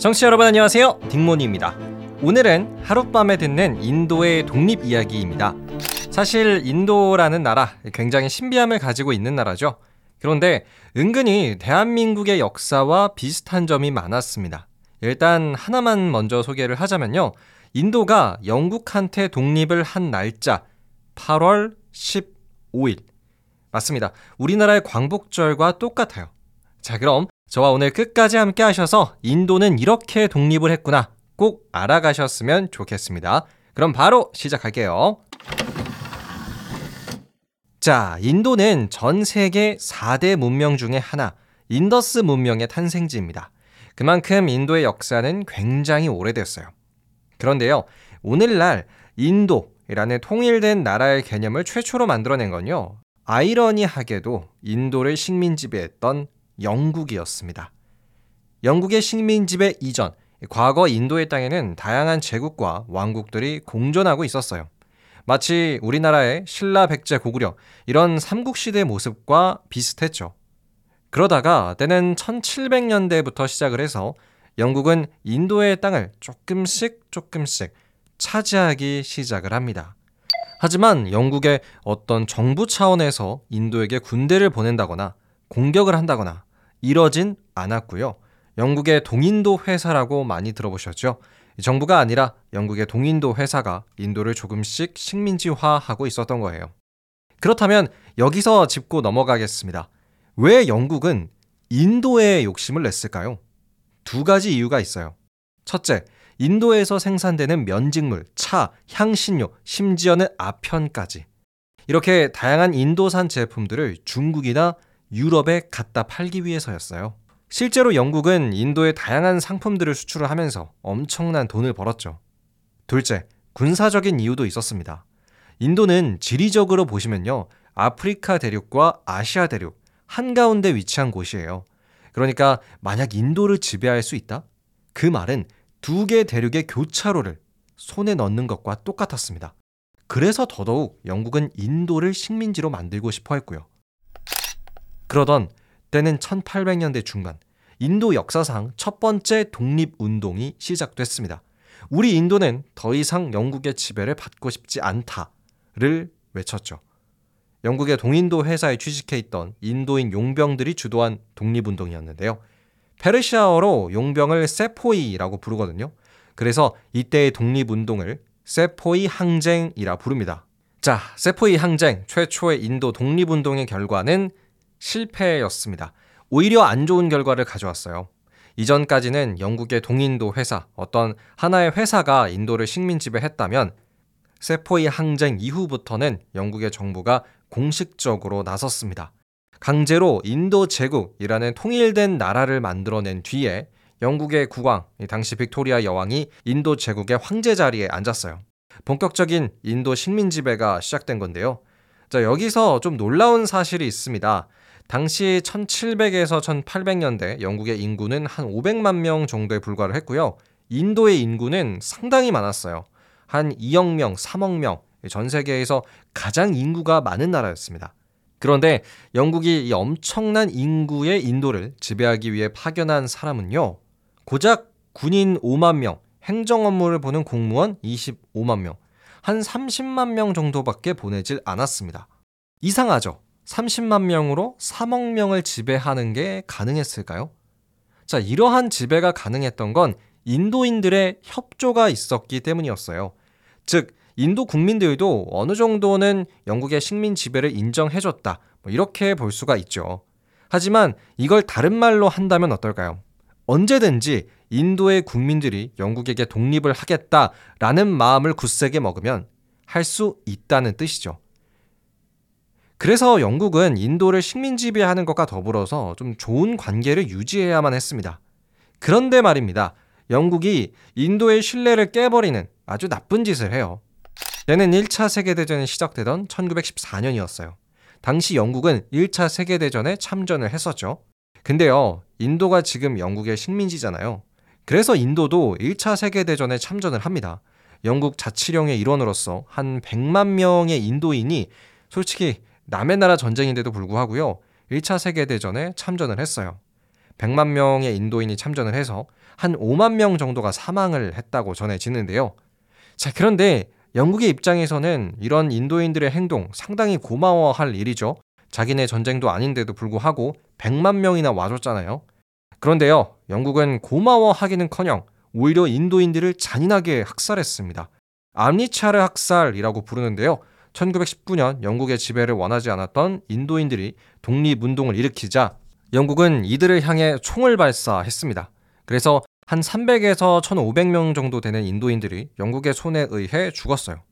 청취자 여러분 안녕하세요. 딩모니입니다. 오늘은 하룻밤에 듣는 인도의 독립 이야기입니다. 사실 인도라는 나라 굉장히 신비함을 가지고 있는 나라죠. 그런데 은근히 대한민국의 역사와 비슷한 점이 많았습니다. 일단 하나만 먼저 소개를 하자면요. 인도가 영국한테 독립을 한 날짜 8월 15일. 맞습니다. 우리나라의 광복절과 똑같아요. 자, 그럼 저와 오늘 끝까지 함께 하셔서 인도는 이렇게 독립을 했구나 꼭 알아가셨으면 좋겠습니다. 그럼 바로 시작할게요. 자, 인도는 전 세계 4대 문명 중의 하나, 인더스 문명의 탄생지입니다. 그만큼 인도의 역사는 굉장히 오래됐어요. 그런데요, 오늘날 인도라는 통일된 나라의 개념을 최초로 만들어낸 건요, 아이러니하게도 인도를 식민 지배했던 영국이었습니다. 영국의 식민 지배 이전, 과거 인도의 땅에는 다양한 제국과 왕국들이 공존하고 있었어요. 마치 우리나라의 신라, 백제, 고구려 이런 삼국시대 모습과 비슷했죠. 그러다가 때는 1700년대부터 시작을 해서 영국은 인도의 땅을 조금씩 조금씩 차지하기 시작을 합니다. 하지만 영국의 어떤 정부 차원에서 인도에게 군대를 보낸다거나 공격을 한다거나 이러진 않았고요. 영국의 동인도 회사라고 많이 들어보셨죠? 정부가 아니라 영국의 동인도 회사가 인도를 조금씩 식민지화하고 있었던 거예요. 그렇다면 여기서 짚고 넘어가겠습니다. 왜 영국은 인도에 욕심을 냈을까요? 두 가지 이유가 있어요. 첫째, 인도에서 생산되는 면직물, 차, 향신료, 심지어는 아편까지. 이렇게 다양한 인도산 제품들을 중국이나 유럽에 갖다 팔기 위해서였어요. 실제로 영국은 인도에 다양한 상품들을 수출을 하면서 엄청난 돈을 벌었죠. 둘째, 군사적인 이유도 있었습니다. 인도는 지리적으로 보시면요. 아프리카 대륙과 아시아 대륙 한가운데 위치한 곳이에요. 그러니까 만약 인도를 지배할 수 있다? 그 말은 두 개 대륙의 교차로를 손에 넣는 것과 똑같았습니다. 그래서 더더욱 영국은 인도를 식민지로 만들고 싶어 했고요. 그러던 때는 1800년대 중반 인도 역사상 첫 번째 독립운동이 시작됐습니다. 우리 인도는 더 이상 영국의 지배를 받고 싶지 않다를 외쳤죠. 영국의 동인도 회사에 취직해 있던 인도인 용병들이 주도한 독립운동이었는데요. 페르시아어로 용병을 세포이라고 부르거든요. 그래서 이때의 독립운동을 세포이 항쟁이라 부릅니다. 자, 세포이 항쟁 최초의 인도 독립운동의 결과는 실패였습니다. 오히려 안 좋은 결과를 가져왔어요. 이전까지는 영국의 동인도 회사, 어떤 하나의 회사가 인도를 식민 지배했다면 세포이 항쟁 이후부터는 영국의 정부가 공식적으로 나섰습니다. 강제로 인도 제국이라는 통일된 나라를 만들어낸 뒤에 영국의 국왕, 당시 빅토리아 여왕이 인도 제국의 황제 자리에 앉았어요. 본격적인 인도 식민 지배가 시작된 건데요. 자, 여기서 좀 놀라운 사실이 있습니다. 당시 1700에서 1800년대 영국의 인구는 한 500만 명 정도에 불과를 했고요. 인도의 인구는 상당히 많았어요. 한 2억 명, 3억 명, 전 세계에서 가장 인구가 많은 나라였습니다. 그런데 영국이 이 엄청난 인구의 인도를 지배하기 위해 파견한 사람은요, 고작 군인 5만 명, 행정 업무를 보는 공무원 25만 명, 한 30만 명 정도밖에 보내질 않았습니다. 이상하죠? 30만 명으로 3억 명을 지배하는 게 가능했을까요? 자, 이러한 지배가 가능했던 건 인도인들의 협조가 있었기 때문이었어요. 즉, 인도 국민들도 어느 정도는 영국의 식민 지배를 인정해줬다. 뭐 이렇게 볼 수가 있죠. 하지만 이걸 다른 말로 한다면 어떨까요? 언제든지 인도의 국민들이 영국에게 독립을 하겠다라는 마음을 굳세게 먹으면 할 수 있다는 뜻이죠. 그래서 영국은 인도를 식민 지 배하는 것과 더불어서 좀 좋은 관계를 유지해야만 했습니다. 그런데 말입니다. 영국이 인도의 신뢰를 깨버리는 아주 나쁜 짓을 해요. 때는 1차 세계대전이 시작되던 1914년이었어요. 당시 영국은 1차 세계대전에 참전을 했었죠. 근데요, 인도가 지금 영국의 식민지잖아요. 그래서 인도도 1차 세계대전에 참전을 합니다. 영국 자치령의 일원으로서 한 100만 명의 인도인이 솔직히 남의 나라 전쟁인데도 불구하고요. 1차 세계대전에 참전을 했어요. 100만 명의 인도인이 참전을 해서 한 5만 명 정도가 사망을 했다고 전해지는데요. 자, 그런데 영국의 입장에서는 이런 인도인들의 행동 상당히 고마워할 일이죠. 자기네 전쟁도 아닌데도 불구하고 100만 명이나 와줬잖아요. 그런데요, 영국은 고마워하기는 커녕 오히려 인도인들을 잔인하게 학살했습니다. 암리차르 학살이라고 부르는데요. 1919년 영국의 지배를 원하지 않았던 인도인들이 독립운동을 일으키자 영국은 이들을 향해 총을 발사했습니다. 그래서 한 300에서 1,500명 정도 되는 인도인들이 영국의 손에 의해 죽었어요.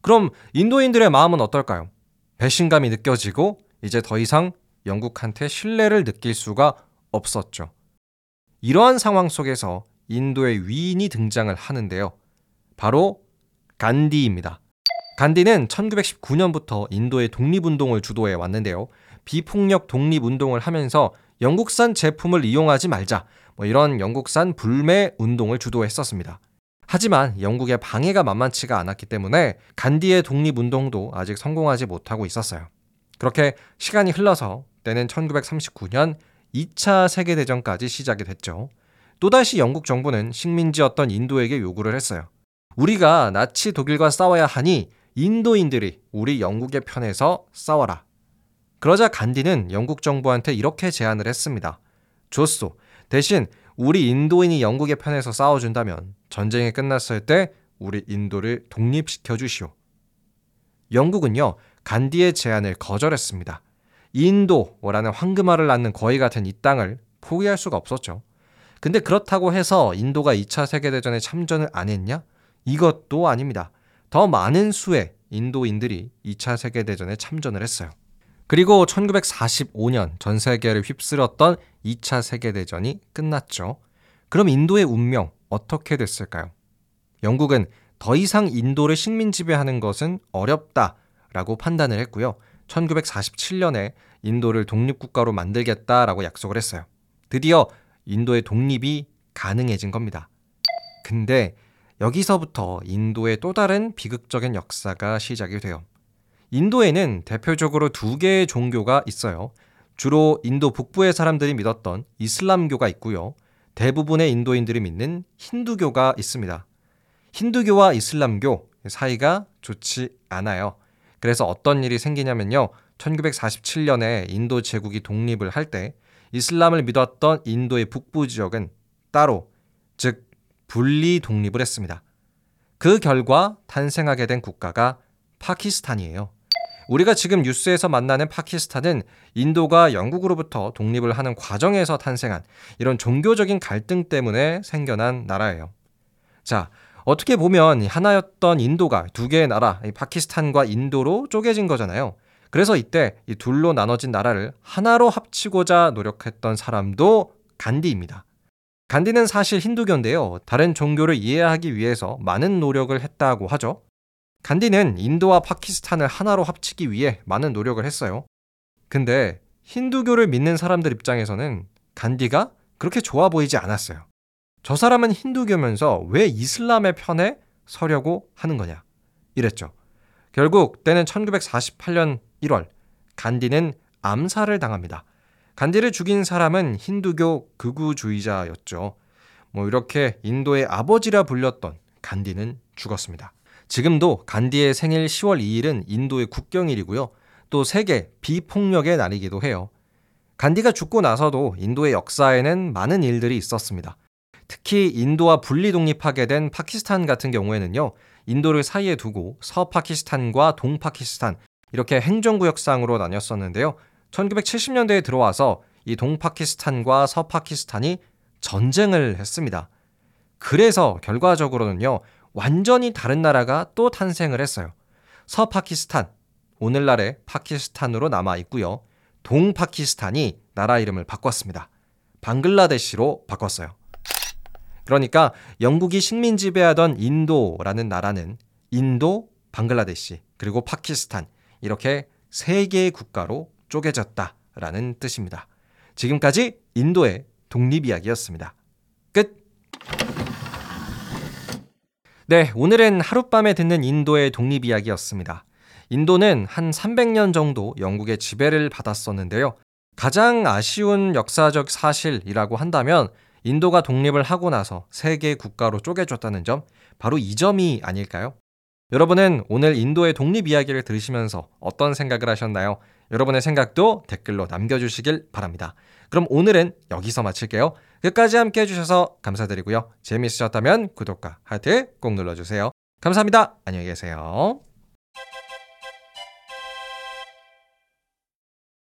그럼 인도인들의 마음은 어떨까요? 배신감이 느껴지고 이제 더 이상 영국한테 신뢰를 느낄 수가 없었죠. 이러한 상황 속에서 인도의 위인이 등장을 하는데요. 바로 간디입니다. 간디는 1919년부터 인도의 독립운동을 주도해 왔는데요. 비폭력 독립운동을 하면서 영국산 제품을 이용하지 말자. 뭐 이런 영국산 불매 운동을 주도했었습니다. 하지만 영국의 방해가 만만치가 않았기 때문에 간디의 독립운동도 아직 성공하지 못하고 있었어요. 그렇게 시간이 흘러서 때는 1939년 2차 세계대전까지 시작이 됐죠. 또다시 영국 정부는 식민지였던 인도에게 요구를 했어요. 우리가 나치 독일과 싸워야 하니 인도인들이 우리 영국의 편에서 싸워라. 그러자 간디는 영국 정부한테 이렇게 제안을 했습니다. 좋소. 대신 우리 인도인이 영국의 편에서 싸워준다면 전쟁이 끝났을 때 우리 인도를 독립시켜 주시오. 영국은요, 간디의 제안을 거절했습니다. 인도라는 황금알을 낳는 거위 같은 이 땅을 포기할 수가 없었죠. 근데 그렇다고 해서 인도가 2차 세계대전에 참전을 안 했냐? 이것도 아닙니다. 더 많은 수의 인도인들이 2차 세계대전에 참전을 했어요. 그리고 1945년 전 세계를 휩쓸었던 2차 세계대전이 끝났죠. 그럼 인도의 운명 어떻게 됐을까요? 영국은 더 이상 인도를 식민 지배하는 것은 어렵다라고 판단을 했고요. 1947년에 인도를 독립국가로 만들겠다라고 약속을 했어요. 드디어 인도의 독립이 가능해진 겁니다. 근데 여기서부터 인도의 또 다른 비극적인 역사가 시작이 돼요. 인도에는 대표적으로 두 개의 종교가 있어요. 주로 인도 북부의 사람들이 믿었던 이슬람교가 있고요. 대부분의 인도인들이 믿는 힌두교가 있습니다. 힌두교와 이슬람교 사이가 좋지 않아요. 그래서 어떤 일이 생기냐면요. 1947년에 인도 제국이 독립을 할 때 이슬람을 믿었던 인도의 북부 지역은 따로 즉 분리 독립을 했습니다. 그 결과 탄생하게 된 국가가 파키스탄이에요. 우리가 지금 뉴스에서 만나는 파키스탄은 인도가 영국으로부터 독립을 하는 과정에서 탄생한 이런 종교적인 갈등 때문에 생겨난 나라예요. 자, 어떻게 보면 하나였던 인도가 두 개의 나라, 파키스탄과 인도로 쪼개진 거잖아요. 그래서 이때 이 둘로 나눠진 나라를 하나로 합치고자 노력했던 사람도 간디입니다. 간디는 사실 힌두교인데요. 다른 종교를 이해하기 위해서 많은 노력을 했다고 하죠. 간디는 인도와 파키스탄을 하나로 합치기 위해 많은 노력을 했어요. 근데 힌두교를 믿는 사람들 입장에서는 간디가 그렇게 좋아 보이지 않았어요. 저 사람은 힌두교면서 왜 이슬람의 편에 서려고 하는 거냐? 이랬죠. 결국 때는 1948년 1월 간디는 암살을 당합니다. 간디를 죽인 사람은 힌두교 극우주의자였죠. 뭐 이렇게 인도의 아버지라 불렸던 간디는 죽었습니다. 지금도 간디의 생일 10월 2일은 인도의 국경일이고요. 또 세계 비폭력의 날이기도 해요. 간디가 죽고 나서도 인도의 역사에는 많은 일들이 있었습니다. 특히 인도와 분리 독립하게 된 파키스탄 같은 경우에는요. 인도를 사이에 두고 서파키스탄과 동파키스탄 이렇게 행정구역상으로 나뉘었었는데요. 1970년대에 들어와서 이 동파키스탄과 서파키스탄이 전쟁을 했습니다. 그래서 결과적으로는요, 완전히 다른 나라가 또 탄생을 했어요. 서파키스탄, 오늘날의 파키스탄으로 남아 있고요. 동파키스탄이 나라 이름을 바꿨습니다. 방글라데시로 바꿨어요. 그러니까 영국이 식민 지배하던 인도라는 나라는 인도, 방글라데시, 그리고 파키스탄 이렇게 세 개의 국가로 쪼개졌다 라는 뜻입니다. 지금까지 인도의 독립 이야기였습니다. 끝. 네, 오늘은 하룻밤에 듣는 인도의 독립 이야기였습니다. 인도는 한 300년 정도 영국의 지배를 받았었는데요. 가장 아쉬운 역사적 사실이라고 한다면 인도가 독립을 하고 나서 세계 국가로 쪼개졌다는 점, 바로 이 점이 아닐까요? 여러분은 오늘 인도의 독립 이야기를 들으시면서 어떤 생각을 하셨나요? 여러분의 생각도 댓글로 남겨주시길 바랍니다. 그럼 오늘은 여기서 마칠게요. 끝까지 함께 해주셔서 감사드리고요. 재미있으셨다면 구독과 하트 꼭 눌러주세요. 감사합니다. 안녕히 계세요.